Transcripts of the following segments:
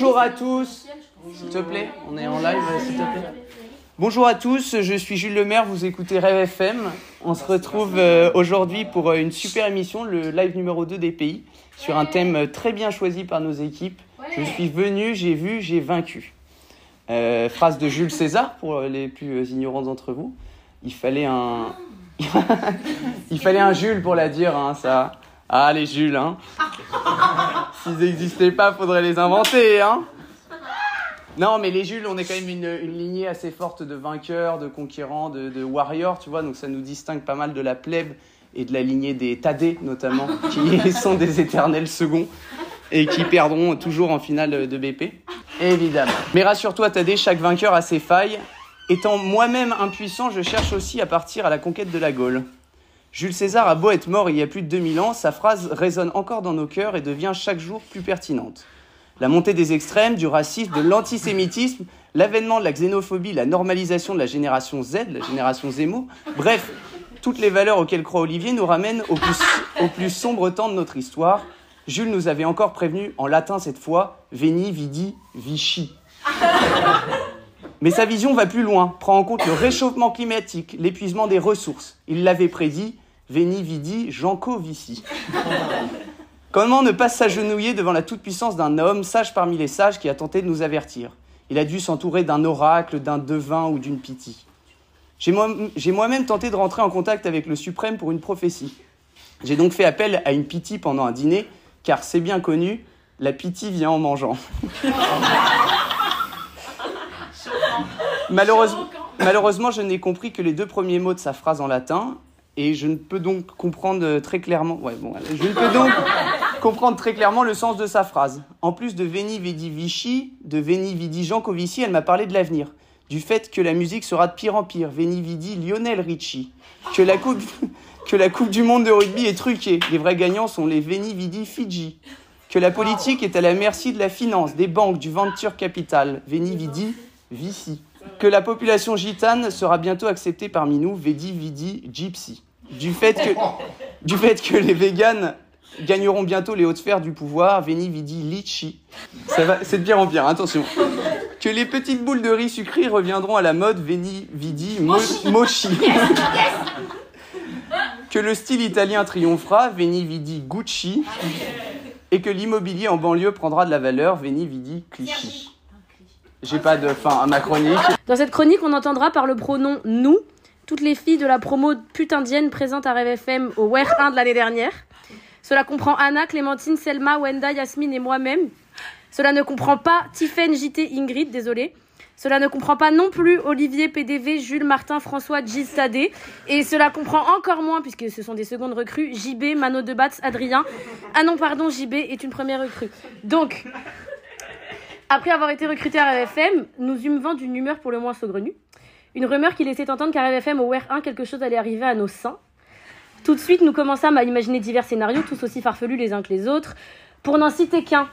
Bonjour à tous. S'il te plaît, on est en live, s'il te plaît. Bonjour à tous, je suis Jules Lemaire, vous écoutez Rêve FM. On se retrouve euh, aujourd'hui pour euh, une super émission, le live numéro 2 des pays, sur un thème euh, très bien choisi par nos équipes. Je suis venu, j'ai vu, j'ai vaincu. Euh, phrase de Jules César pour les plus ignorants d'entre vous. Il fallait un. Il fallait un Jules pour la dire, hein, ça. Ah, les Jules, hein. S'ils n'existaient pas, faudrait les inventer, hein. Non, mais les Jules, on est quand même une, une lignée assez forte de vainqueurs, de conquérants, de, de warriors, tu vois, donc ça nous distingue pas mal de la plèbe et de la lignée des Tadés, notamment, qui sont des éternels seconds et qui perdront toujours en finale de BP. Évidemment. Mais rassure-toi, Tadé, chaque vainqueur a ses failles. Étant moi-même impuissant, je cherche aussi à partir à la conquête de la Gaule. Jules César a beau être mort il y a plus de 2000 ans, sa phrase résonne encore dans nos cœurs et devient chaque jour plus pertinente. La montée des extrêmes, du racisme, de l'antisémitisme, l'avènement de la xénophobie, la normalisation de la génération Z, la génération Zemo, bref, toutes les valeurs auxquelles croit Olivier nous ramènent au plus, au plus sombre temps de notre histoire. Jules nous avait encore prévenu, en latin cette fois, Veni, Vidi, Vici. Mais sa vision va plus loin, prend en compte le réchauffement climatique, l'épuisement des ressources. Il l'avait prédit, Veni, Vidi, Janco, Vici. Comment ne pas s'agenouiller devant la toute-puissance d'un homme, sage parmi les sages, qui a tenté de nous avertir? Il a dû s'entourer d'un oracle, d'un devin ou d'une pitié. J'ai moi- j'ai moi-même tenté de rentrer en contact avec le suprême pour une prophétie. J'ai donc fait appel à une pitié pendant un dîner, car c'est bien connu, la pitié vient en mangeant. Malheureusement, malheureusement, je n'ai compris que les deux premiers mots de sa phrase en latin, et je ne peux donc comprendre euh, très clairement. Ouais, bon, allez, je ne peux donc comprendre très clairement le sens de sa phrase. En plus de Veni Vidi Vici, de Veni Vidi Jean Covici, elle m'a parlé de l'avenir, du fait que la musique sera de pire en pire. Veni Vidi Lionel Richie, que la coupe, que la coupe du monde de rugby est truquée. Les vrais gagnants sont les Veni Vidi Fidji. Que la politique est à la merci de la finance, des banques, du venture capital. Veni Vidi Vici. Que la population gitane sera bientôt acceptée parmi nous, Vedi Vidi Gypsy. Du fait que, du fait que les véganes gagneront bientôt les hautes sphères du pouvoir, Veni Vidi Litchi. Ça va, c'est de bien en bien, attention. Que les petites boules de riz sucré reviendront à la mode, Veni Vidi Mo- Mochi. Que le style italien triomphera, Veni Vidi Gucci. Et que l'immobilier en banlieue prendra de la valeur, Veni Vidi Clichy. J'ai pas de fin à ma chronique. Dans cette chronique, on entendra par le pronom nous toutes les filles de la promo putindienne présentes à Rêve FM au WER 1 de l'année dernière. Cela comprend Anna, Clémentine, Selma, Wenda, Yasmine et moi-même. Cela ne comprend pas Tiffen, JT, Ingrid, désolé. Cela ne comprend pas non plus Olivier, PDV, Jules, Martin, François, Gilles, Tadé. Et cela comprend encore moins, puisque ce sont des secondes recrues, JB, Mano de Batz, Adrien. Ah non, pardon, JB est une première recrue. Donc, après avoir été recruté à RFM, nous eûmes vent d'une humeur pour le moins saugrenue. Une rumeur qui laissait entendre qu'à RFM au WER 1, quelque chose allait arriver à nos seins. Tout de suite, nous commençâmes à imaginer divers scénarios, tous aussi farfelus les uns que les autres. Pour n'en citer qu'un,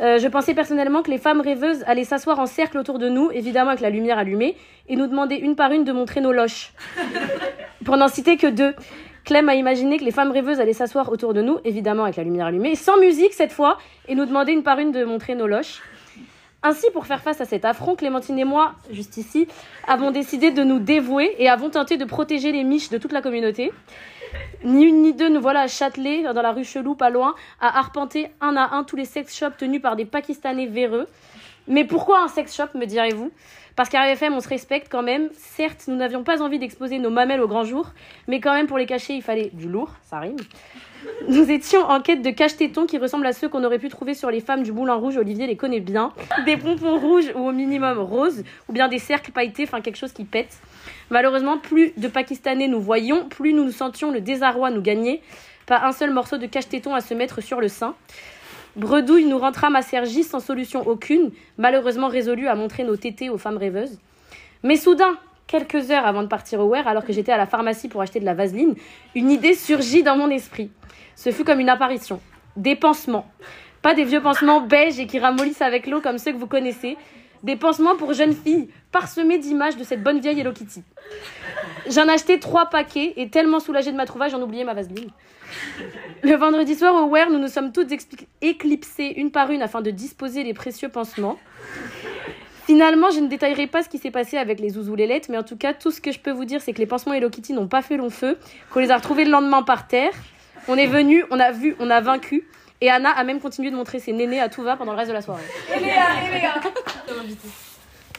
euh, je pensais personnellement que les femmes rêveuses allaient s'asseoir en cercle autour de nous, évidemment avec la lumière allumée, et nous demander une par une de montrer nos loches. Pour n'en citer que deux, Clem a imaginé que les femmes rêveuses allaient s'asseoir autour de nous, évidemment avec la lumière allumée, sans musique cette fois, et nous demander une par une de montrer nos loches. Ainsi, pour faire face à cet affront, Clémentine et moi, juste ici, avons décidé de nous dévouer et avons tenté de protéger les miches de toute la communauté. Ni une ni deux, nous voilà à Châtelet, dans la rue Chelou, pas loin, à arpenter un à un tous les sex shops tenus par des Pakistanais véreux. Mais pourquoi un sex shop, me direz-vous? Parce qu'à RFM, on se respecte quand même. Certes, nous n'avions pas envie d'exposer nos mamelles au grand jour, mais quand même, pour les cacher, il fallait du lourd, ça rime. Nous étions en quête de cache-tétons qui ressemblent à ceux qu'on aurait pu trouver sur les femmes du Moulin Rouge. Olivier les connaît bien. Des pompons rouges ou au minimum roses, ou bien des cercles pailletés, enfin quelque chose qui pète. Malheureusement, plus de Pakistanais nous voyions, plus nous nous sentions le désarroi nous gagner. Pas un seul morceau de cache-téton à se mettre sur le sein. Bredouille, nous rentrâmes à Sergi sans solution aucune, malheureusement résolus à montrer nos tétés aux femmes rêveuses. Mais soudain, quelques heures avant de partir au WER, alors que j'étais à la pharmacie pour acheter de la vaseline, une idée surgit dans mon esprit. Ce fut comme une apparition. Des pansements. Pas des vieux pansements beiges et qui ramollissent avec l'eau comme ceux que vous connaissez. Des pansements pour jeunes filles, parsemés d'images de cette bonne vieille Hello Kitty. J'en ai acheté trois paquets et tellement soulagée de ma trouvaille, j'en oubliais ma vaseline. Le vendredi soir au Wear, nous nous sommes toutes éclipsées une par une afin de disposer les précieux pansements. Finalement, je ne détaillerai pas ce qui s'est passé avec les zouzoulélettes, mais en tout cas, tout ce que je peux vous dire, c'est que les pansements Hello Kitty n'ont pas fait long feu, qu'on les a retrouvés le lendemain par terre. On est venu, on a vu, on a vaincu. Et Anna a même continué de montrer ses nénés à tout va pendant le reste de la soirée.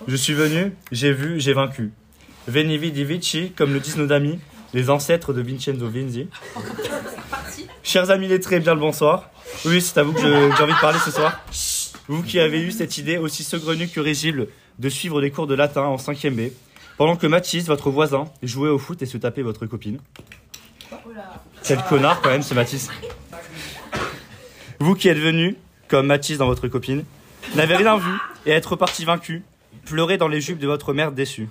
Je suis venu, j'ai vu, j'ai vaincu. Veni vidi vici, comme le disent nos amis, les ancêtres de Vincenzo Vinzi. Chers amis lettrés, bien le bonsoir. Oui, c'est à vous que j'ai envie de parler ce soir. Vous qui avez eu cette idée aussi saugrenue que risible de suivre des cours de latin en 5ème B, pendant que Mathis, votre voisin, jouait au foot et se tapait votre copine. Quel connard quand même ce Mathis. Vous qui êtes venu, comme Mathis dans votre copine, n'avez rien vu et êtes reparti vaincu, pleurer dans les jupes de votre mère déçue.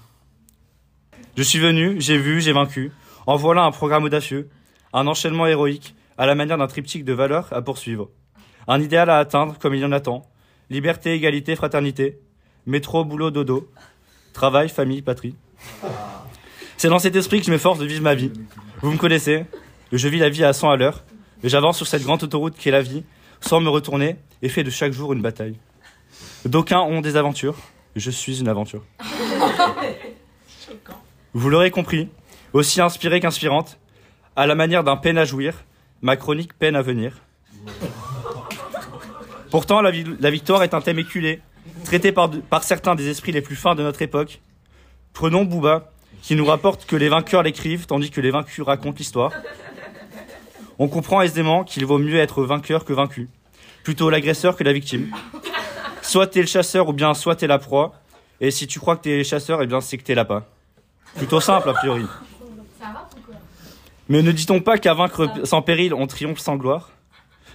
Je suis venu, j'ai vu, j'ai vaincu, en voilà un programme audacieux, un enchaînement héroïque, à la manière d'un triptyque de valeurs à poursuivre. Un idéal à atteindre comme il y en a tant. Liberté, égalité, fraternité. Métro, boulot, dodo. Travail, famille, patrie. C'est dans cet esprit que je m'efforce de vivre ma vie. Vous me connaissez, je vis la vie à 100 à l'heure, et j'avance sur cette grande autoroute qui est la vie, sans me retourner, et fais de chaque jour une bataille. D'aucuns ont des aventures, je suis une aventure. Vous l'aurez compris, aussi inspirée qu'inspirante, à la manière d'un peine à jouir, ma chronique peine à venir. Pourtant, la, vi- la victoire est un thème éculé, traité par, par certains des esprits les plus fins de notre époque. Prenons Booba, qui nous rapporte que les vainqueurs l'écrivent, tandis que les vaincus racontent l'histoire. On comprend aisément qu'il vaut mieux être vainqueur que vaincu, plutôt l'agresseur que la victime. Soit t'es le chasseur ou bien soit t'es la proie, et si tu crois que t'es chasseur, eh bien c'est que t'es l'appât. Plutôt simple a priori. Mais ne dit-on pas qu'à vaincre sans péril, on triomphe sans gloire?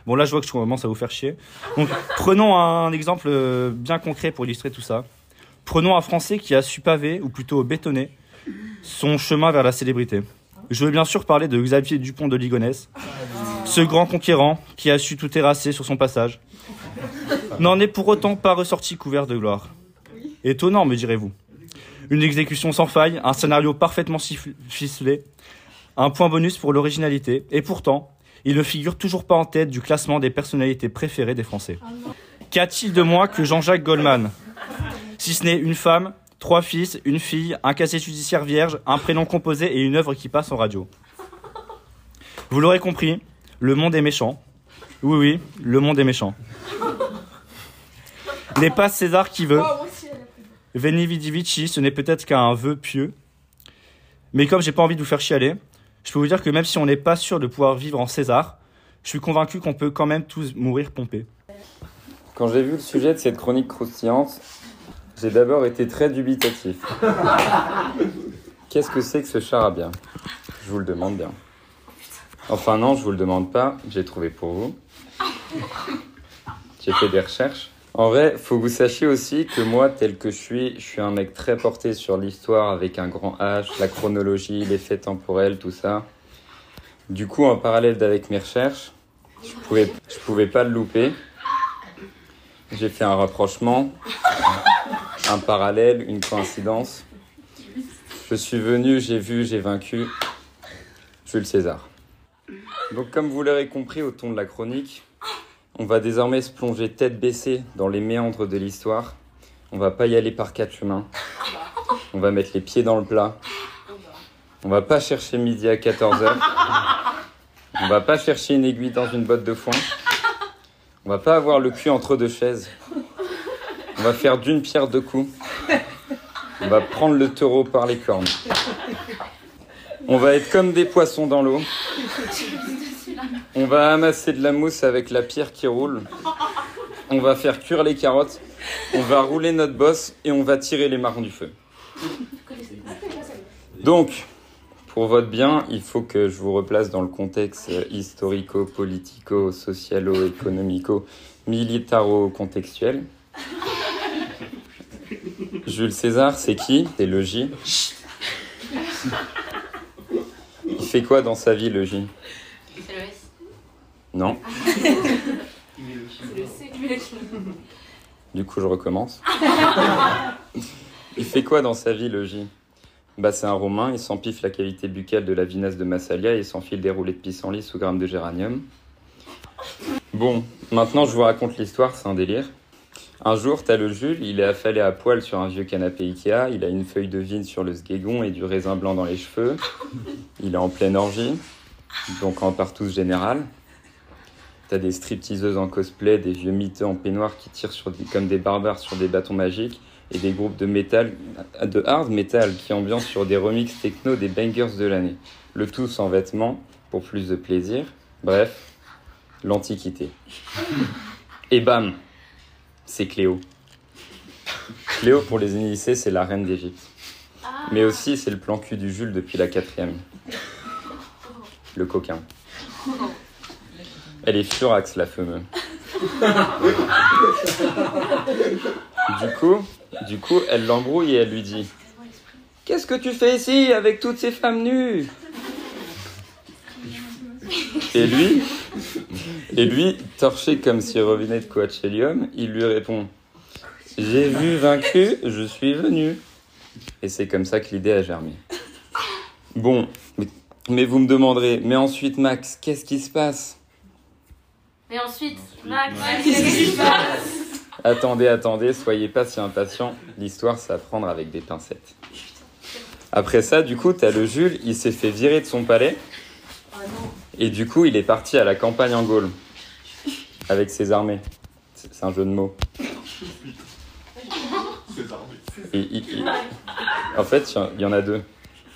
Bon là je vois que je commence à vous faire chier. Donc prenons un exemple euh, bien concret pour illustrer tout ça. Prenons un Français qui a su paver, ou plutôt bétonner, son chemin vers la célébrité. Je veux bien sûr parler de Xavier Dupont de Ligonnès, ce grand conquérant qui a su tout terrasser sur son passage. N'en est pour autant pas ressorti couvert de gloire. Étonnant, me direz-vous. Une exécution sans faille, un scénario parfaitement ficelé, un point bonus pour l'originalité, et pourtant, il ne figure toujours pas en tête du classement des personnalités préférées des Français. Qu'a-t-il de moins que Jean-Jacques Goldman? Si ce n'est une femme, trois fils, une fille, un casier judiciaire vierge, un prénom composé et une œuvre qui passe en radio. Vous l'aurez compris, le monde est méchant. Oui, oui, le monde est méchant. N'est pas César qui veut. Veni vici, ce n'est peut-être qu'un vœu pieux. Mais comme j'ai pas envie de vous faire chialer, je peux vous dire que même si on n'est pas sûr de pouvoir vivre en César, je suis convaincu qu'on peut quand même tous mourir pompés. Quand j'ai vu le sujet de cette chronique croustillante, j'ai d'abord été très dubitatif. Qu'est-ce que c'est que ce charabia? Je vous le demande bien. Enfin non, je vous le demande pas, j'ai trouvé pour vous. J'ai fait des recherches. En vrai, faut que vous sachiez aussi que moi, tel que je suis, je suis un mec très porté sur l'histoire avec un grand H, la chronologie, les faits temporels, tout ça. Du coup, en parallèle avec mes recherches, je pouvais, je pouvais pas le louper. J'ai fait un rapprochement, un parallèle, une coïncidence. Je suis venu, j'ai vu, j'ai vaincu Jules César. Donc comme vous l'aurez compris au ton de la chronique, on va désormais se plonger tête baissée dans les méandres de l'histoire. On va pas y aller par quatre chemins. On va mettre les pieds dans le plat. On va pas chercher midi à 14h. On va pas chercher une aiguille dans une botte de foin. On va pas avoir le cul entre deux chaises. On va faire d'une pierre deux coups. On va prendre le taureau par les cornes. On va être comme des poissons dans l'eau. On va amasser de la mousse avec la pierre qui roule. On va faire cuire les carottes. On va rouler notre bosse et on va tirer les marrons du feu. Donc, pour votre bien, il faut que je vous replace dans le contexte historico-politico, socialo-économico, militaro-contextuel. Jules César, c'est qui? C'est le. Il fait quoi dans sa vie, le. Non Du coup, je recommence. Il fait quoi dans sa vie, le J? Bah, c'est un Romain, il s'empiffe la qualité buccale de la vinasse de Massalia et s'enfile des roulés de pissenlit sous grammes de géranium. Bon, maintenant je vous raconte l'histoire, c'est un délire. Un jour, t'as le Jules, il est affalé à poil sur un vieux canapé Ikea, il a une feuille de vigne sur le sguégon et du raisin blanc dans les cheveux. Il est en pleine orgie, donc en partouze générale. T'as des stripteaseuses en cosplay, des vieux miteux en peignoir qui tirent sur des- comme des barbares sur des bâtons magiques et des groupes de métal, de hard metal qui ambiancent sur des remixes techno des bangers de l'année. Le tout sans vêtements, pour plus de plaisir. Bref, l'Antiquité. Et bam, c'est Cléo. Cléo, pour les initiés, c'est la reine d'Égypte. Mais aussi, c'est le plan cul du Jules depuis la quatrième. Le coquin. Elle est furax, la fameuse. Du coup, du coup, elle l'embrouille et elle lui dit Qu'est-ce que tu fais ici avec toutes ces femmes nues? Et lui, et lui, torché comme s'il revenait de Coachelium, il lui répond J'ai vu vaincu, je suis venu. Et c'est comme ça que l'idée a germé. Bon, mais, mais vous me demanderez, mais ensuite, Max, qu'est-ce qui se passe? Et ensuite, Max, Attendez, attendez, soyez pas si impatients. L'histoire, c'est à prendre avec des pincettes. Après ça, du coup, t'as le Jules, il s'est fait virer de son palais. Et du coup, il est parti à la campagne en Gaule. Avec ses armées. C'est un jeu de mots. Et il- il- En fait, il y en- il y en a deux.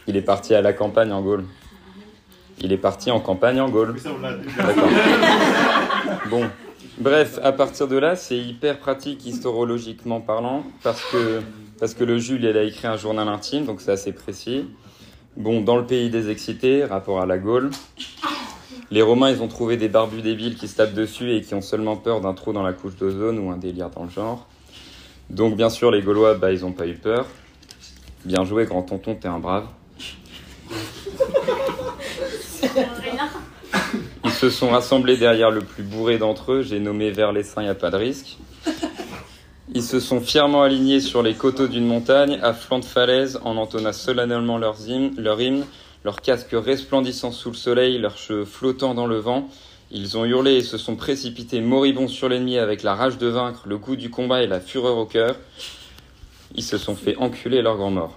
Il est parti à la campagne en Gaule. Il est parti en campagne en Gaule. D'accord. Bon. Bref, à partir de là, c'est hyper pratique historiologiquement parlant, parce que, le Jules, il a écrit un journal intime, donc c'est assez précis. Bon, dans le pays des excités, rapport à la Gaule, les Romains, ils ont trouvé des barbus débiles qui se tapent dessus et qui ont seulement peur d'un trou dans la couche d'ozone ou un délire dans le genre. Donc, bien sûr, les Gaulois, bah, ils ont pas eu peur. Bien joué, grand tonton, t'es un brave. Ils se sont rassemblés derrière le plus bourré d'entre eux, j'ai nommé vers les seins, y a pas de risque. Ils se sont fièrement alignés sur les coteaux d'une montagne, à flanc de falaise, en entonnant solennellement leurs hymnes, leur hymne, leurs casques resplendissant sous le soleil, leurs cheveux flottant dans le vent. Ils ont hurlé et se sont précipités moribonds sur l'ennemi avec la rage de vaincre, le goût du combat et la fureur au cœur. Ils se sont fait enculer leur grand mort.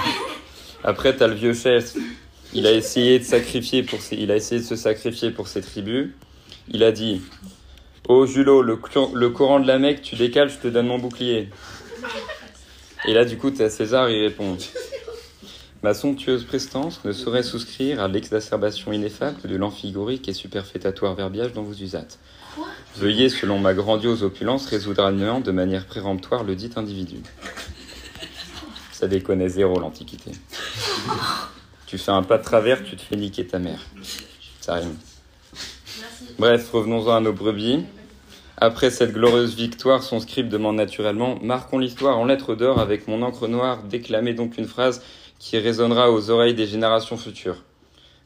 Après, t'as le vieux chef. Il a essayé de sacrifier pour ses- il a essayé de se sacrifier pour ses tribus. Il a dit Oh Julot, le, Coran de la Mecque, tu décales, je te donne mon bouclier. Et là, du coup, t'as César, il répond Ma somptueuse prestance ne saurait souscrire à l'exacerbation ineffable de l'amphigorique et superfétatoire verbiage dont vous usâtes. Veuillez, selon ma grandiose opulence, résoudre à néant de manière péremptoire le dit individu. Ça déconne zéro l'Antiquité. Tu fais un pas de travers, tu te fais niquer ta mère. Ça rime. Bref, revenons-en à nos brebis. Après cette glorieuse victoire, son scribe demande naturellement Marquons l'histoire en lettres d'or avec mon encre noire, déclamez donc une phrase qui résonnera aux oreilles des générations futures.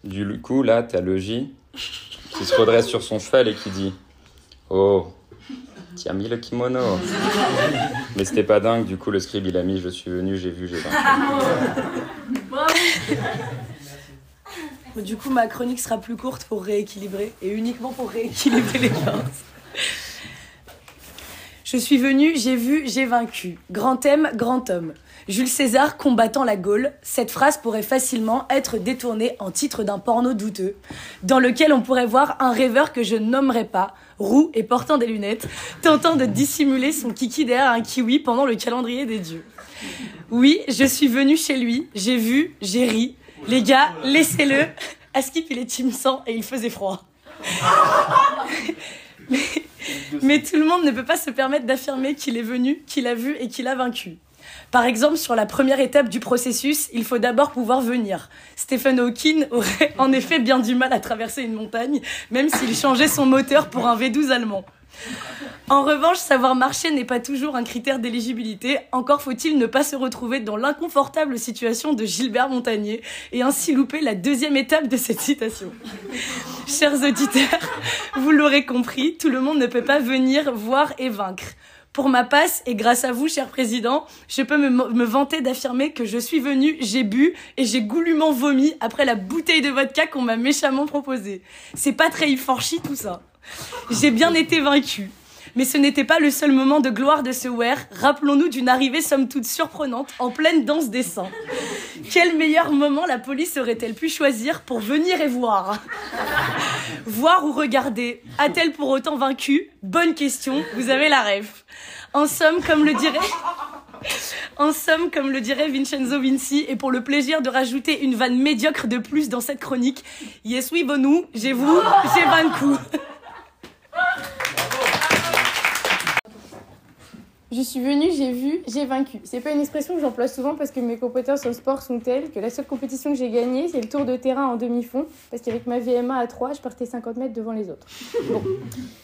Du coup, là, t'as le J qui se redresse sur son cheval et qui dit Oh, tu as mis le kimono. Mais c'était pas dingue, du coup, le scribe il a mis Je suis venu, j'ai vu, j'ai vaincu. Du coup, ma chronique sera plus courte pour rééquilibrer et uniquement pour rééquilibrer les forces. Je suis venu, j'ai vu, j'ai vaincu. Grand thème, grand homme. Jules César combattant la Gaule. Cette phrase pourrait facilement être détournée en titre d'un porno douteux, dans lequel on pourrait voir un rêveur que je nommerai pas, roux et portant des lunettes, tentant de dissimuler son kiki derrière un kiwi pendant le calendrier des dieux. Oui, je suis venu chez lui, j'ai vu, j'ai ri. Les gars, laissez-le. Askip, il est team sang et il faisait froid. mais, mais tout le monde ne peut pas se permettre d'affirmer qu'il est venu, qu'il a vu et qu'il a vaincu. Par exemple, sur la première étape du processus, il faut d'abord pouvoir venir. Stephen Hawking aurait en effet bien du mal à traverser une montagne, même s'il changeait son moteur pour un V12 allemand. En revanche, savoir marcher n'est pas toujours un critère d'éligibilité, encore faut-il ne pas se retrouver dans l'inconfortable situation de Gilbert Montagnier et ainsi louper la deuxième étape de cette citation. Chers auditeurs, vous l'aurez compris, tout le monde ne peut pas venir voir et vaincre. Pour ma passe, et grâce à vous, cher président, je peux me, me vanter d'affirmer que je suis venu, j'ai bu et j'ai goulûment vomi après la bouteille de vodka qu'on m'a méchamment proposée. C'est pas très forchi tout ça. J'ai bien été vaincu. Mais ce n'était pas le seul moment de gloire de ce wear. Rappelons-nous d'une arrivée somme toute surprenante en pleine danse des saints. Quel meilleur moment la police aurait-elle pu choisir pour venir et voir? Voir ou regarder? A-t-elle pour autant vaincu? Bonne question, vous avez la ref. En somme, comme le dirait... En somme, comme le dirait Vincenzo Vinci, et pour le plaisir de rajouter une vanne médiocre de plus dans cette chronique, yes oui bonou, j'ai vous, j'ai vaincu. Je suis venue, j'ai vu, j'ai vaincu. C'est pas une expression que j'emploie souvent parce que mes compétences en sport sont telles que la seule compétition que j'ai gagnée, c'est le tour de terrain en demi-fond. Parce qu'avec ma VMA à 3, je partais 50 mètres devant les autres. Bon.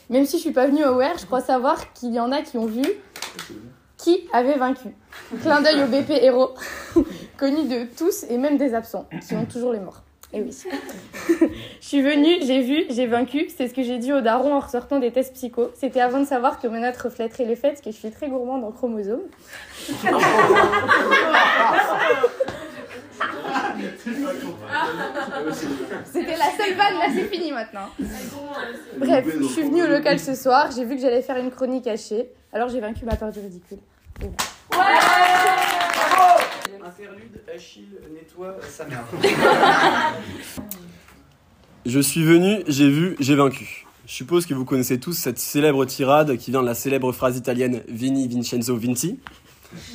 Même si je suis pas venue au WER, je crois savoir qu'il y en a qui ont vu qui avait vaincu. Clin d'œil au BP héros, connu de tous et même des absents, qui ont toujours les morts. Et oui. je suis venue, j'ai vu, j'ai vaincu. C'est ce que j'ai dit au daron en ressortant des tests psycho. C'était avant de savoir que mes notes reflèteraient le fait que je suis très gourmande en chromosomes. C'était la seule vanne, là c'est fini maintenant. Bref, je suis venue au local ce soir, j'ai vu que j'allais faire une chronique cachée, alors j'ai vaincu ma peur du ridicule. Interlude, Achille nettoie sa mère. Je suis venu, j'ai vu, j'ai vaincu. Je suppose que vous connaissez tous cette célèbre tirade qui vient de la célèbre phrase italienne Vini Vincenzo Vinci.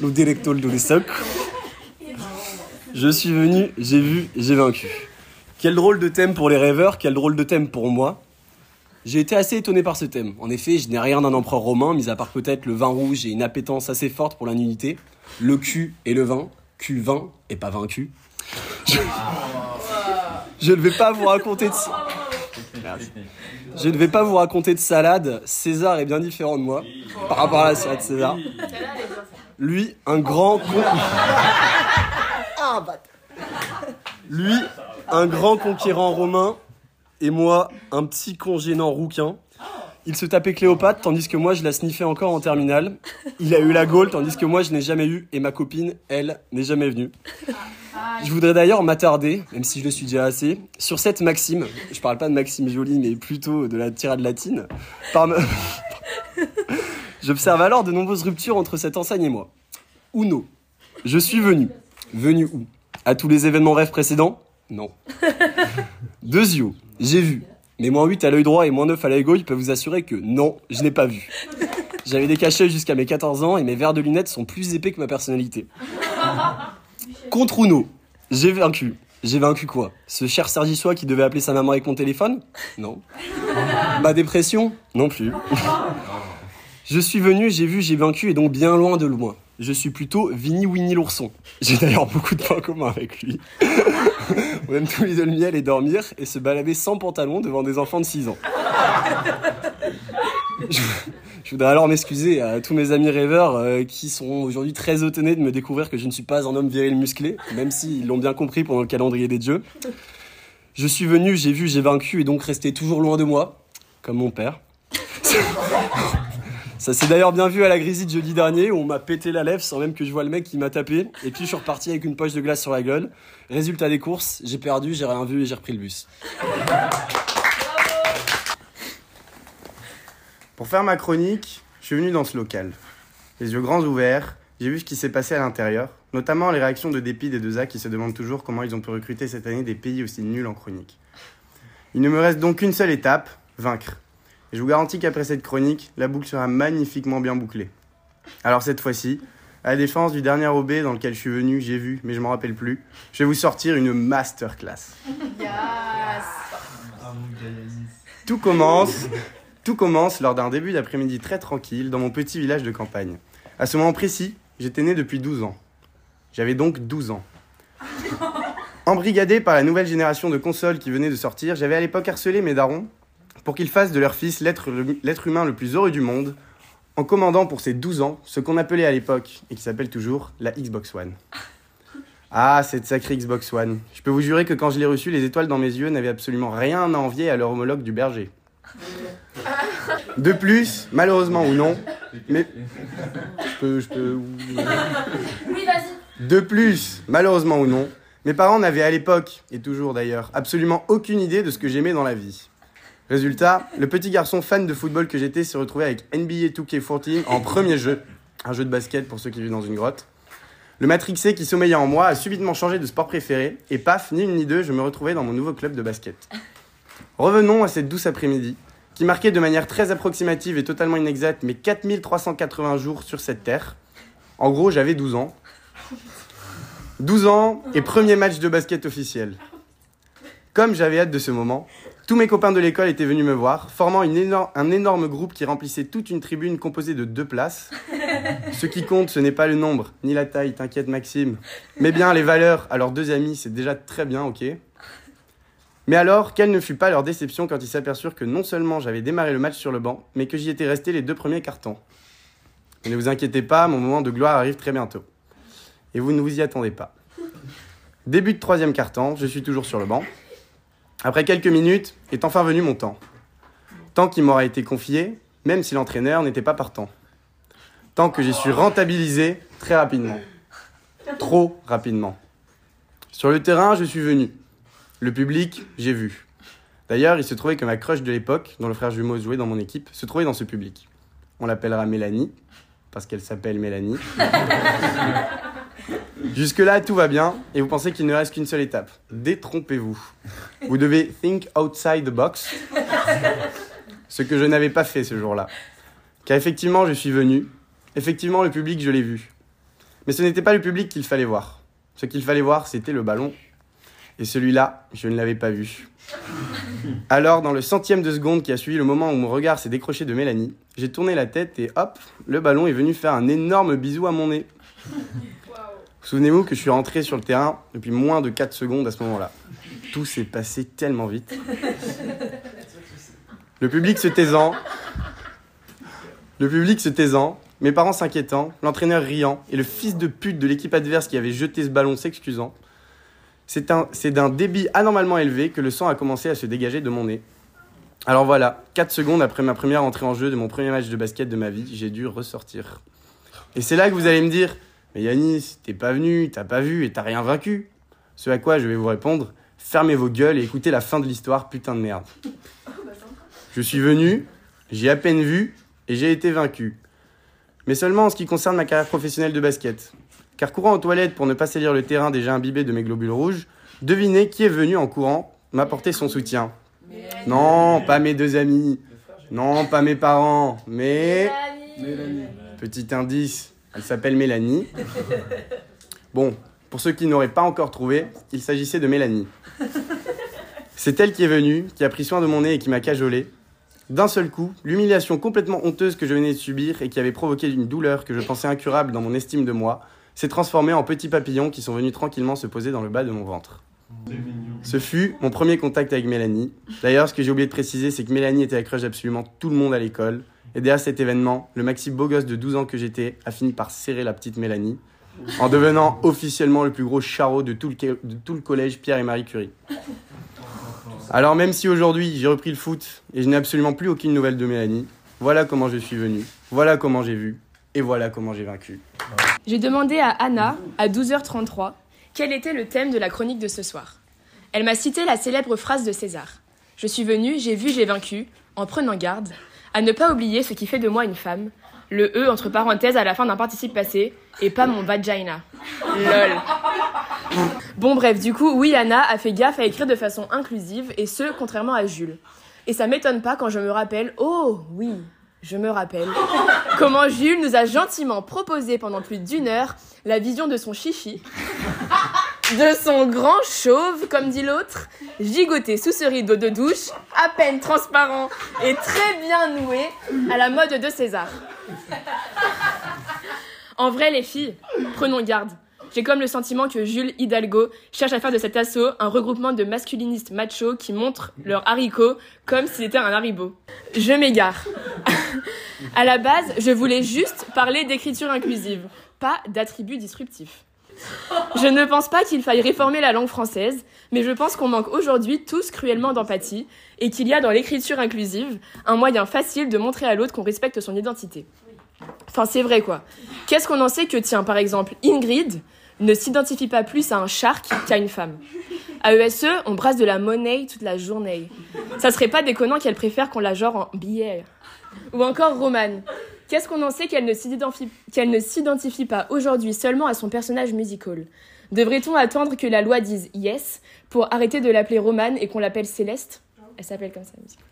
Lo diretto do soc. Je suis venu, j'ai vu, j'ai vaincu. Quel drôle de thème pour les rêveurs, quel drôle de thème pour moi. J'ai été assez étonné par ce thème. En effet, je n'ai rien d'un empereur romain, mis à part peut-être le vin rouge et une appétence assez forte pour la nudité, le cul et le vin, Q20 et pas vaincu. Je... ne vais pas vous raconter de... Je ne vais pas vous raconter de salade. César est bien différent de moi par rapport à la salade César. Lui, un grand Lui, un grand conquérant romain et moi, un petit congénant rouquin. Il se tapait Cléopâtre, tandis que moi, je la sniffais encore en terminale. Il a eu la Gaule, tandis que moi, je n'ai jamais eu, et ma copine, elle, n'est jamais venue. Je voudrais d'ailleurs m'attarder, même si je le suis déjà assez, sur cette maxime. Je parle pas de maxime jolie, mais plutôt de la tirade latine. J'observe alors de nombreuses ruptures entre cette enseigne et moi. Uno. Je suis venu. Venu où? À tous les événements rêves précédents? Non. Deux yeux. J'ai vu. Mais moins 8 à l'œil droit et moins 9 à l'œil gauche peuvent vous assurer que non, je n'ai pas vu. J'avais des cachets jusqu'à mes 14 ans et mes verres de lunettes sont plus épais que ma personnalité. Contre Uno, j'ai vaincu. J'ai vaincu quoi? Ce cher Sergissois qui devait appeler sa maman avec mon téléphone? Non. Ma dépression? Non plus. Je suis venu, j'ai vu, j'ai vaincu et donc bien loin de loin. Je suis plutôt Vinny Winnie l'ourson. J'ai d'ailleurs beaucoup de points communs avec lui. On aime tous les deux le miel et dormir et se balader sans pantalon devant des enfants de 6 ans. Je, voudrais alors m'excuser à tous mes amis rêveurs euh, qui sont aujourd'hui très étonnés de me découvrir que je ne suis pas un homme viril musclé, même s'ils l'ont bien compris pendant le calendrier des dieux. Je suis venu, j'ai vu, j'ai vaincu et donc resté toujours loin de moi, comme mon père. Ça s'est d'ailleurs bien vu à la grisille de jeudi dernier où on m'a pété la lèvre sans même que je vois le mec qui m'a tapé. Et puis je suis reparti avec une poche de glace sur la gueule. Résultat des courses, j'ai perdu, j'ai rien vu et j'ai repris le bus. Pour faire ma chronique, je suis venu dans ce local. Les yeux grands ouverts, j'ai vu ce qui s'est passé à l'intérieur, notamment les réactions de dépit des deux A qui se demandent toujours comment ils ont pu recruter cette année des pays aussi nuls en chronique. Il ne me reste donc qu'une seule étape, vaincre. Et je vous garantis qu'après cette chronique, la boucle sera magnifiquement bien bouclée. Alors cette fois-ci, à la défense du dernier OB dans lequel je suis venu, j'ai vu, mais je m'en rappelle plus, je vais vous sortir une masterclass. Tout commence, tout commence lors d'un début d'après-midi très tranquille dans mon petit village de campagne. À ce moment précis, j'étais né depuis 12 ans. J'avais donc 12 ans. Embrigadé par la nouvelle génération de consoles qui venait de sortir, j'avais à l'époque harcelé mes darons pour qu'ils fassent de leur fils l'être humain le plus heureux du monde, en commandant pour ses 12 ans ce qu'on appelait à l'époque, et qui s'appelle toujours, la Xbox One. Ah, cette sacrée Xbox One. Je peux vous jurer que quand je l'ai reçue, les étoiles dans mes yeux n'avaient absolument rien à envier à leur homologue du berger. De plus, malheureusement ou non, mais je peux, je peux. Oui, vas-y. De plus, malheureusement ou non, mes parents n'avaient à l'époque, et toujours d'ailleurs, absolument aucune idée de ce que j'aimais dans la vie. Résultat, le petit garçon fan de football que j'étais s'est retrouvé avec NBA 2K14 en premier jeu, un jeu de basket pour ceux qui vivent dans une grotte. Le matrixé qui sommeillait en moi a subitement changé de sport préféré, et paf, ni une ni deux, je me retrouvais dans mon nouveau club de basket. Revenons à cette douce après-midi, qui marquait de manière très approximative et totalement inexacte mes 4380 jours sur cette terre. En gros, j'avais 12 ans. 12 ans et premier match de basket officiel. Comme j'avais hâte de ce moment, tous mes copains de l'école étaient venus me voir, formant une un énorme groupe qui remplissait toute une tribune composée de deux places. Ce qui compte, ce n'est pas le nombre, ni la taille, t'inquiète Maxime, mais bien les valeurs. Alors deux amis, c'est déjà très bien, ok Mais alors, quelle ne fut pas leur déception quand ils s'aperçurent que non seulement j'avais démarré le match sur le banc, mais que j'y étais resté les deux premiers cartons. Mais ne vous inquiétez pas, mon moment de gloire arrive très bientôt. Et vous ne vous y attendez pas. Début de troisième carton, je suis toujours sur le banc. Après quelques minutes, est enfin venu mon temps. Temps qui m'aura été confié, même si l'entraîneur n'était pas partant. Temps que j'ai su rentabiliser très rapidement. Trop rapidement. Sur le terrain, je suis venu. Le public, j'ai vu. D'ailleurs, il se trouvait que ma crush de l'époque, dont le frère jumeau jouait dans mon équipe, se trouvait dans ce public. On l'appellera Mélanie, parce qu'elle s'appelle Mélanie. Jusque-là, tout va bien, et vous pensez qu'il ne reste qu'une seule étape. Détrompez-vous. Vous devez think outside the box, ce que je n'avais pas fait ce jour-là. Car effectivement, je suis venu. Effectivement, le public, je l'ai vu. Mais ce n'était pas le public qu'il fallait voir. Ce qu'il fallait voir, c'était le ballon. Et celui-là, je ne l'avais pas vu. Alors, dans le centième de seconde qui a suivi le moment où mon regard s'est décroché de Mélanie, j'ai tourné la tête et hop, le ballon est venu faire un énorme bisou à mon nez. Souvenez-vous que je suis rentré sur le terrain depuis moins de 4 secondes à ce moment-là. Tout s'est passé tellement vite. Le public se taisant, le public se taisant, mes parents s'inquiétant, l'entraîneur riant et le fils de pute de l'équipe adverse qui avait jeté ce ballon s'excusant. C'est un- c'est d'un débit anormalement élevé que le sang a commencé à se dégager de mon nez. Alors voilà, 4 secondes après ma première entrée en jeu de mon premier match de basket de ma vie, j'ai dû ressortir. Et c'est là que vous allez me dire, mais Yanis, t'es pas venu, t'as pas vu et t'as rien vaincu. Ce à quoi je vais vous répondre, fermez vos gueules et écoutez la fin de l'histoire, putain de merde. Je suis venu, j'ai à peine vu et j'ai été vaincu. Mais seulement en ce qui concerne ma carrière professionnelle de basket. Car courant aux toilettes pour ne pas salir le terrain déjà imbibé de mes globules rouges, devinez qui est venu en courant m'apporter son soutien. Non, pas mes deux amis. Non, pas mes parents. Mais... Petit indice, elle s'appelle Mélanie. Bon, pour ceux qui n'auraient pas encore trouvé, il s'agissait de Mélanie. C'est elle qui est venue, qui a pris soin de mon nez et qui m'a cajolé. D'un seul coup, l'humiliation complètement honteuse que je venais de subir et qui avait provoqué une douleur que je pensais incurable dans mon estime de moi, s'est transformée en petits papillons qui sont venus tranquillement se poser dans le bas de mon ventre. Ce fut mon premier contact avec Mélanie. D'ailleurs, ce que j'ai oublié de préciser, c'est que Mélanie était la crush d'absolument tout le monde à l'école. Et derrière cet événement, le maxi beau gosse de 12 ans que j'étais a fini par serrer la petite Mélanie, en devenant officiellement le plus gros charreau de tout le, de tout le collège Pierre et Marie Curie. Alors même si aujourd'hui j'ai repris le foot et je n'ai absolument plus aucune nouvelle de Mélanie, voilà comment je suis venu, voilà comment j'ai vu, et voilà comment j'ai vaincu. J'ai demandé à Anna, à 12h33, quel était le thème de la chronique de ce soir. Elle m'a cité la célèbre phrase de César. Je suis venue, j'ai vu, j'ai vaincu, en prenant garde à ne pas oublier ce qui fait de moi une femme, le E entre parenthèses à la fin d'un participe passé, et pas mon vagina. Lol. Bon bref, du coup, oui, Anna a fait gaffe à écrire de façon inclusive, et ce, contrairement à Jules. Et ça m'étonne pas quand je me rappelle, oh oui, je me rappelle, comment Jules nous a gentiment proposé pendant plus d'une heure la vision de son chichi, de son grand chauve, comme dit l'autre, gigoté sous ce rideau de douche, à peine transparent et très bien noué, à la mode de César. En vrai, les filles, prenons garde. J'ai comme le sentiment que Jules Hidalgo cherche à faire de cet assaut un regroupement de masculinistes machos qui montrent leur haricot comme si c'était un haribo. Je m'égare. à la base, je voulais juste parler d'écriture inclusive, pas d'attributs disruptifs. Je ne pense pas qu'il faille réformer la langue française, mais je pense qu'on manque aujourd'hui tous cruellement d'empathie et qu'il y a dans l'écriture inclusive un moyen facile de montrer à l'autre qu'on respecte son identité. Enfin, c'est vrai quoi. Qu'est-ce qu'on en sait que, tiens, par exemple, Ingrid ne s'identifie pas plus à un shark qu'à une femme? À ESE, on brasse de la monnaie toute la journée. Ça serait pas déconnant qu'elle préfère qu'on la genre en billets. Ou encore Romane. Qu'est-ce qu'on en sait qu'elle ne s'identifie pas aujourd'hui seulement à son personnage musical? Devrait-on attendre que la loi dise yes pour arrêter de l'appeler Romane et qu'on l'appelle Céleste? Elle s'appelle comme ça, musical.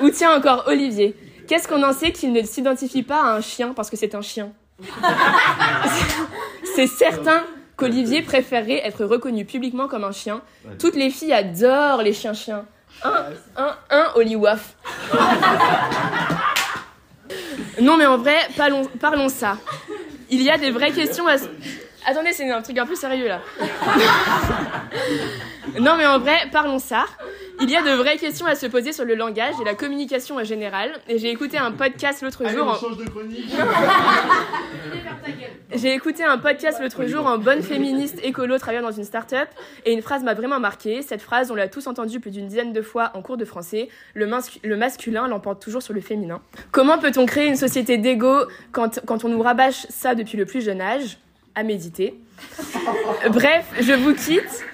Ou tiens encore Olivier. Qu'est-ce qu'on en sait qu'il ne s'identifie pas à un chien? Parce que c'est un chien C'est certain qu'Olivier préférerait être reconnu publiquement comme un chien. Toutes les filles adorent les chiens-chiens. Un, un, un, Oli Waf. Non, mais en vrai, parlons, ça. Il y a des vraies questions à. Attendez, c'est un truc un peu sérieux là. non, mais en vrai, parlons ça. Il y a de vraies questions à se poser sur le langage et la communication en général. Et j'ai écouté un podcast l'autre jour. en- J'ai écouté un podcast l'autre jour en bonne féministe écolo travaillant dans une start-up et une phrase m'a vraiment marqué. Cette phrase, on l'a tous entendue plus d'une dizaine de fois en cours de français. Le, le masculin l'emporte toujours sur le féminin. Comment peut-on créer une société d'ego quand, quand on nous rabâche ça depuis le plus jeune âge? À méditer. Bref, je vous quitte.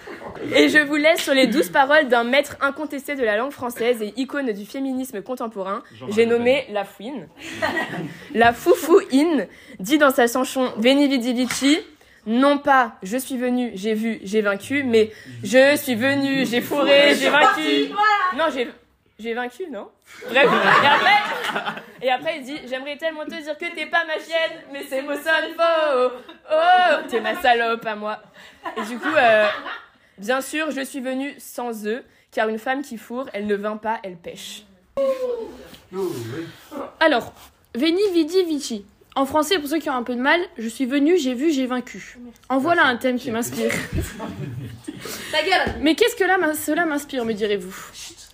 Et je vous laisse sur les douze paroles d'un maître incontesté de la langue française et icône du féminisme contemporain, j'ai nommé La Fouine. La Foufouine dit dans sa chanson Veni Vidi Vici, non pas je suis venu, j'ai vu, j'ai vaincu, mais je suis venu, j'ai fourré, j'ai vaincu. Non, j'ai j'ai vaincu, non? Bref, et après, et après il dit J'aimerais tellement te dire que t'es pas ma chienne, mais c'est mon son faux. Oh, t'es ma salope à moi. Et du coup, euh, bien sûr, je suis venue sans eux, car une femme qui fourre, elle ne vint pas, elle pêche. Alors, Veni Vidi Vici. En français, pour ceux qui ont un peu de mal, je suis venu, j'ai vu, j'ai vaincu. En voilà un thème qui m'inspire. Mais qu'est-ce que là, cela m'inspire, me direz-vous?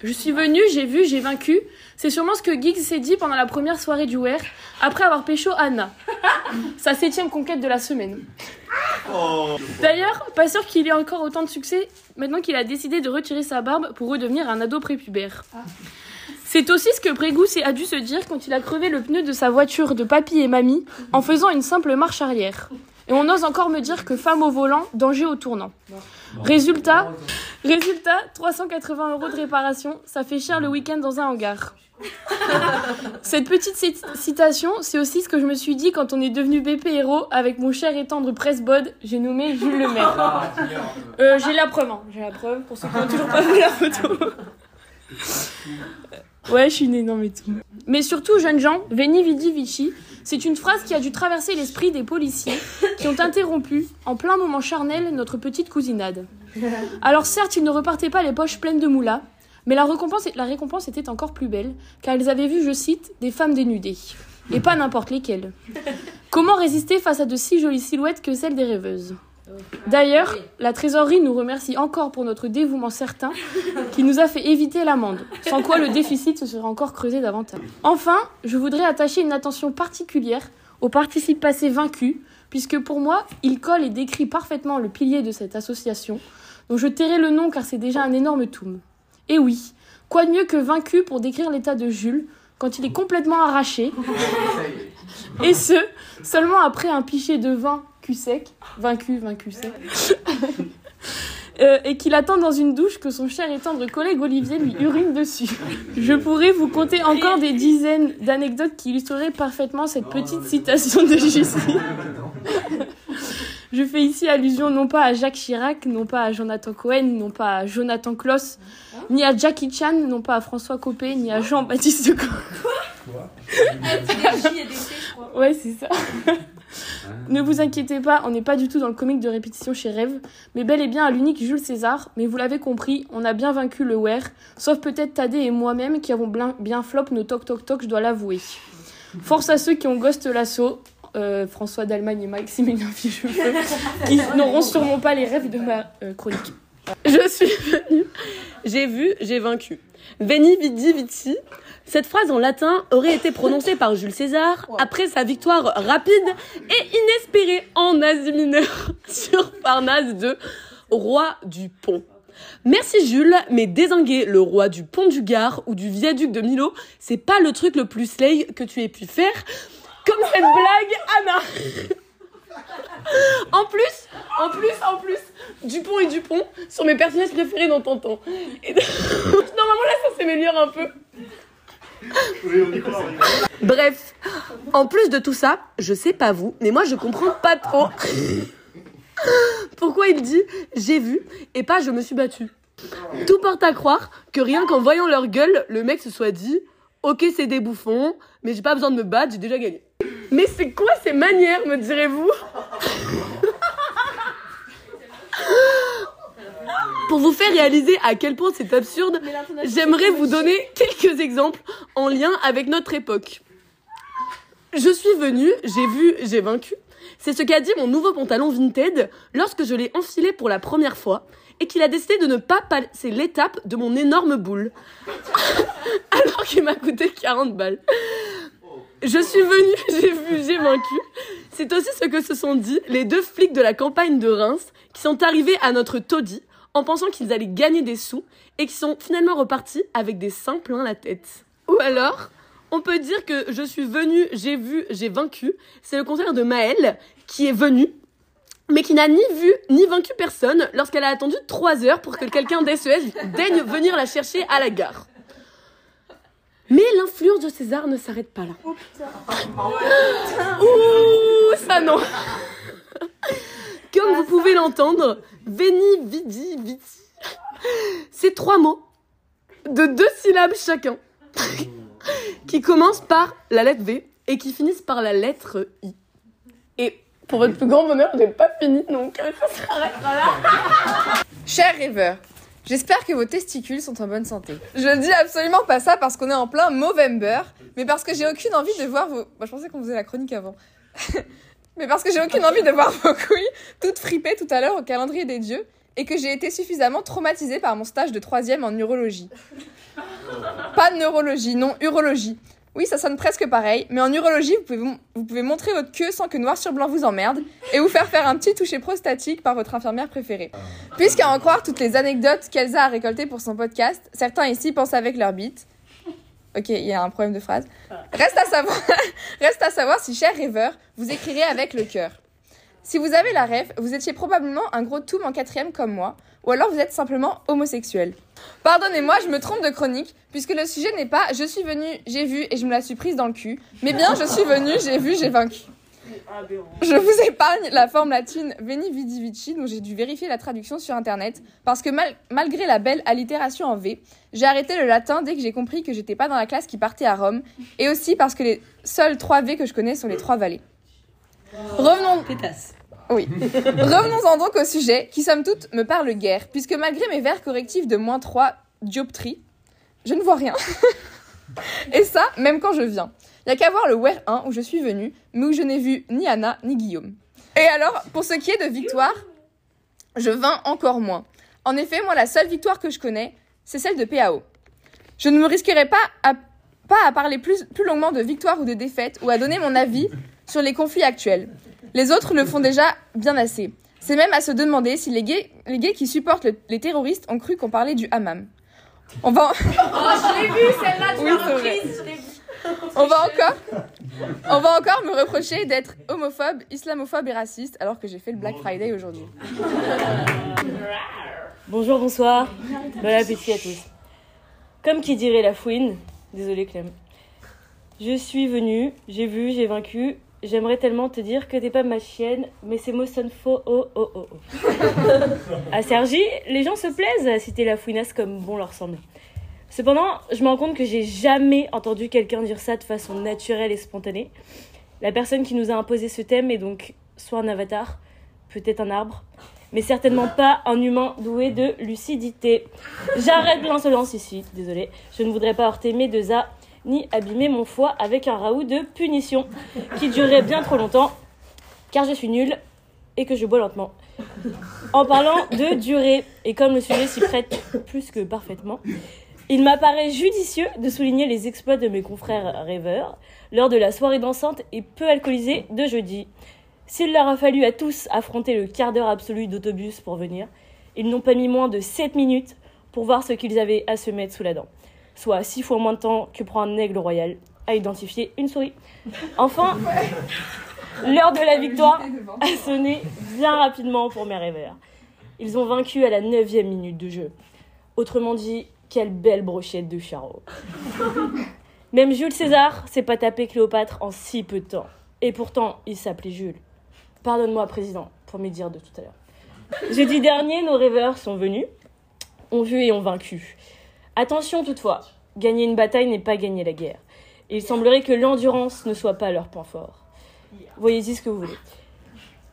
Je suis venu, j'ai vu, j'ai vaincu. C'est sûrement ce que Giggs s'est dit pendant la première soirée du Wear, après avoir pécho Anna. Sa septième conquête de la semaine. D'ailleurs, pas sûr qu'il ait encore autant de succès maintenant qu'il a décidé de retirer sa barbe pour redevenir un ado prépubère. C'est aussi ce que Brégous a dû se dire quand il a crevé le pneu de sa voiture de papy et mamie en faisant une simple marche arrière. Et on ose encore me dire que femme au volant, danger au tournant. Résultat, résultat, 380 euros de réparation, ça fait cher le week-end dans un hangar. Cette petite cit- citation, c'est aussi ce que je me suis dit quand on est devenu BP héros avec mon cher et tendre presse-bod, j'ai nommé Jules Le Maire. Euh, j'ai la preuve, hein. j'ai la preuve pour ceux qui n'ont toujours pas vu la photo. Ouais, je suis une énorme et tout. Mais surtout, jeunes gens, Veni Vidi Vici, c'est une phrase qui a dû traverser l'esprit des policiers qui ont interrompu, en plein moment charnel, notre petite cousinade. Alors certes, ils ne repartaient pas les poches pleines de moula, mais la récompense, la récompense était encore plus belle, car ils avaient vu, je cite, des femmes dénudées. Et pas n'importe lesquelles. Comment résister face à de si jolies silhouettes que celles des rêveuses? D'ailleurs, la trésorerie nous remercie encore pour notre dévouement certain qui nous a fait éviter l'amende, sans quoi le déficit se serait encore creusé davantage. Enfin, je voudrais attacher une attention particulière au participe passé vaincu, puisque pour moi, il colle et décrit parfaitement le pilier de cette association, dont je tairai le nom car c'est déjà un énorme toum. Et oui, quoi de mieux que vaincu pour décrire l'état de Jules quand il est complètement arraché, et ce, seulement après un pichet de vin cul sec, vaincu, vaincu sec, Euh, et qu'il attend dans une douche que son cher et tendre collègue Olivier lui urine dessus. Je pourrais vous conter encore des dizaines d'anecdotes qui illustreraient parfaitement cette petite citation de Jussi. Je fais ici allusion non pas à Jacques Chirac, non pas à Jonathan Cohen, non pas à Jonathan Kloss, ni à Jackie Chan, non pas à François Copé, ni à Jean-Baptiste Quoi? Ouais, c'est ça. ne vous inquiétez pas, on n'est pas du tout dans le comique de répétition chez Rêve, mais bel et bien à l'unique Jules César. Mais vous l'avez compris, on a bien vaincu le Wear, sauf peut-être Tadé et moi-même qui avons bien, bien flop nos toc toc toc, je dois l'avouer. Force à ceux qui ont ghost l'assaut, euh, François d'Allemagne et Maximilien Fichefeu, qui n'auront sûrement pas les rêves de ma euh, chronique. Je suis venue, j'ai vu, j'ai vaincu. Veni vidi vici. Cette phrase en latin aurait été prononcée par Jules César après sa victoire rapide et inespérée en Asie mineure sur Parnasse de roi du pont. Merci Jules, mais désinguer le roi du pont du Gard ou du viaduc de Milo, c'est pas le truc le plus slay que tu aies pu faire. Comme cette blague, Anna. En plus, en plus, en plus, Dupont et Dupont sont mes personnages préférés dans Tintin. Et Normalement là, ça s'améliore un peu. Bref, en plus de tout ça, je sais pas vous, mais moi je comprends pas trop pourquoi il dit j'ai vu et pas je me suis battu. Tout porte à croire que rien qu'en voyant leur gueule, le mec se soit dit ok c'est des bouffons, mais j'ai pas besoin de me battre, j'ai déjà gagné. Mais c'est quoi ces manières, me direz-vous Pour vous faire réaliser à quel point c'est absurde, j'aimerais vous donner quelques exemples en lien avec notre époque. Je suis venue, j'ai vu, j'ai vaincu. C'est ce qu'a dit mon nouveau pantalon Vinted lorsque je l'ai enfilé pour la première fois et qu'il a décidé de ne pas passer l'étape de mon énorme boule. Alors qu'il m'a coûté 40 balles. Je suis venue, j'ai vu, j'ai vaincu. C'est aussi ce que se sont dit les deux flics de la campagne de Reims qui sont arrivés à notre taudis en pensant qu'ils allaient gagner des sous et qui sont finalement repartis avec des seins plein la tête. Ou alors, on peut dire que je suis venue, j'ai vu, j'ai vaincu. C'est le contraire de Maëlle qui est venue mais qui n'a ni vu ni vaincu personne lorsqu'elle a attendu 3 heures pour que quelqu'un d'SES daigne venir la chercher à la gare. Mais l'influence de César ne s'arrête pas là. Ouh, ça non Comme vous pouvez l'entendre, Veni, Vidi, Viti, c'est trois mots de deux syllabes chacun, qui commencent par la lettre V et qui finissent par la lettre I. Et pour votre plus grand bonheur, j'ai pas fini, donc ça s'arrêtera là. Cher rêveur, j'espère que vos testicules sont en bonne santé. Je dis absolument pas ça parce qu'on est en plein Movember, mais parce que j'ai aucune envie de voir vos. Moi, je pensais qu'on faisait la chronique avant. mais parce que j'ai aucune envie de voir vos couilles toutes fripées tout à l'heure au calendrier des dieux et que j'ai été suffisamment traumatisée par mon stage de troisième en urologie. Pas de neurologie, non, urologie. Oui, ça sonne presque pareil, mais en urologie, vous pouvez, montrer votre queue sans que noir sur blanc vous emmerde et vous faire faire un petit toucher prostatique par votre infirmière préférée. Puisqu'à en croire toutes les anecdotes qu'Elsa a récoltées pour son podcast, certains ici pensent avec leur bite. Ok, il y a un problème de phrase. Reste à savoir, reste à savoir si, cher rêveur, vous écrirez avec le cœur. Si vous avez la rêve, vous étiez probablement un gros toum en quatrième comme moi, ou alors vous êtes simplement homosexuel. Pardonnez-moi, je me trompe de chronique, puisque le sujet n'est pas je suis venu, j'ai vu et je me la suis prise dans le cul, mais bien je suis venu, j'ai vu, j'ai vaincu. Je vous épargne la forme latine Veni Vidi Vici, dont j'ai dû vérifier la traduction sur internet, parce que mal- malgré la belle allitération en V, j'ai arrêté le latin dès que j'ai compris que j'étais pas dans la classe qui partait à Rome, et aussi parce que les seuls trois V que je connais sont les trois vallées. Revenons. Oui. Revenons-en donc au sujet, qui somme toute me parle guère, puisque malgré mes verres correctifs de moins 3 dioptries, je ne vois rien. Et ça, même quand je viens. Il n'y a qu'à voir le WER 1 où je suis venue, mais où je n'ai vu ni Anna ni Guillaume. Et alors, pour ce qui est de victoire, je vins encore moins. En effet, moi, la seule victoire que je connais, c'est celle de PAO. Je ne me risquerai pas à, pas à parler plus, plus longuement de victoire ou de défaite ou à donner mon avis sur les conflits actuels. Les autres le font déjà bien assez. C'est même à se demander si les gays, les gays qui supportent le- les terroristes ont cru qu'on parlait du hammam. On va, en- je l'ai vu celle-là, tu Oui, reprise, je on va encore, on va encore me reprocher d'être homophobe, islamophobe et raciste alors que j'ai fait le Black Friday aujourd'hui. Bonjour, bonsoir. Bon appétit à tous. Comme qui dirait la fouine, désolé Clem. Je suis venue, j'ai vu, j'ai vaincu. J'aimerais tellement te dire que t'es pas ma chienne, mais ces mots sonnent faux. Oh oh oh oh. à Sergi, les gens se plaisent à citer la fouinasse comme bon leur semble. Cependant, je me rends compte que j'ai jamais entendu quelqu'un dire ça de façon naturelle et spontanée. La personne qui nous a imposé ce thème est donc soit un avatar, peut-être un arbre, mais certainement pas un humain doué de lucidité. J'arrête l'insolence ici, désolé. Je ne voudrais pas heurter mes deux A, ni abîmer mon foie avec un raout de punition qui durerait bien trop longtemps, car je suis nulle et que je bois lentement. En parlant de durée, et comme le sujet s'y prête plus que parfaitement, Il m'apparaît judicieux de souligner les exploits de mes confrères rêveurs lors de la soirée dansante et peu alcoolisée de jeudi. S'il leur a fallu à tous affronter le quart d'heure absolu d'autobus pour venir, ils n'ont pas mis moins de 7 minutes pour voir ce qu'ils avaient à se mettre sous la dent. Soit 6 fois moins de temps que prend un aigle royal à identifier une souris. Enfin, l'heure de la victoire a sonné bien rapidement pour mes rêveurs. Ils ont vaincu à la 9 minute de jeu. Autrement dit, quelle belle brochette de charreau. Même Jules César s'est pas tapé Cléopâtre en si peu de temps. Et pourtant, il s'appelait Jules. Pardonne-moi, président, pour me dire de tout à l'heure. Jeudi dernier, nos rêveurs sont venus, ont vu et ont vaincu. Attention toutefois, gagner une bataille n'est pas gagner la guerre. Il semblerait que l'endurance ne soit pas leur point fort. Voyez-y ce que vous voulez.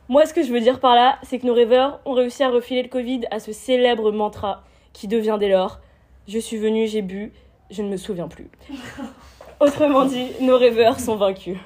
Moi, ce que je veux dire par là, c'est que nos rêveurs ont réussi à refiler le Covid à ce célèbre mantra qui devient dès lors Je suis venu, j'ai bu, je ne me souviens plus. Autrement dit, nos rêveurs sont vaincus.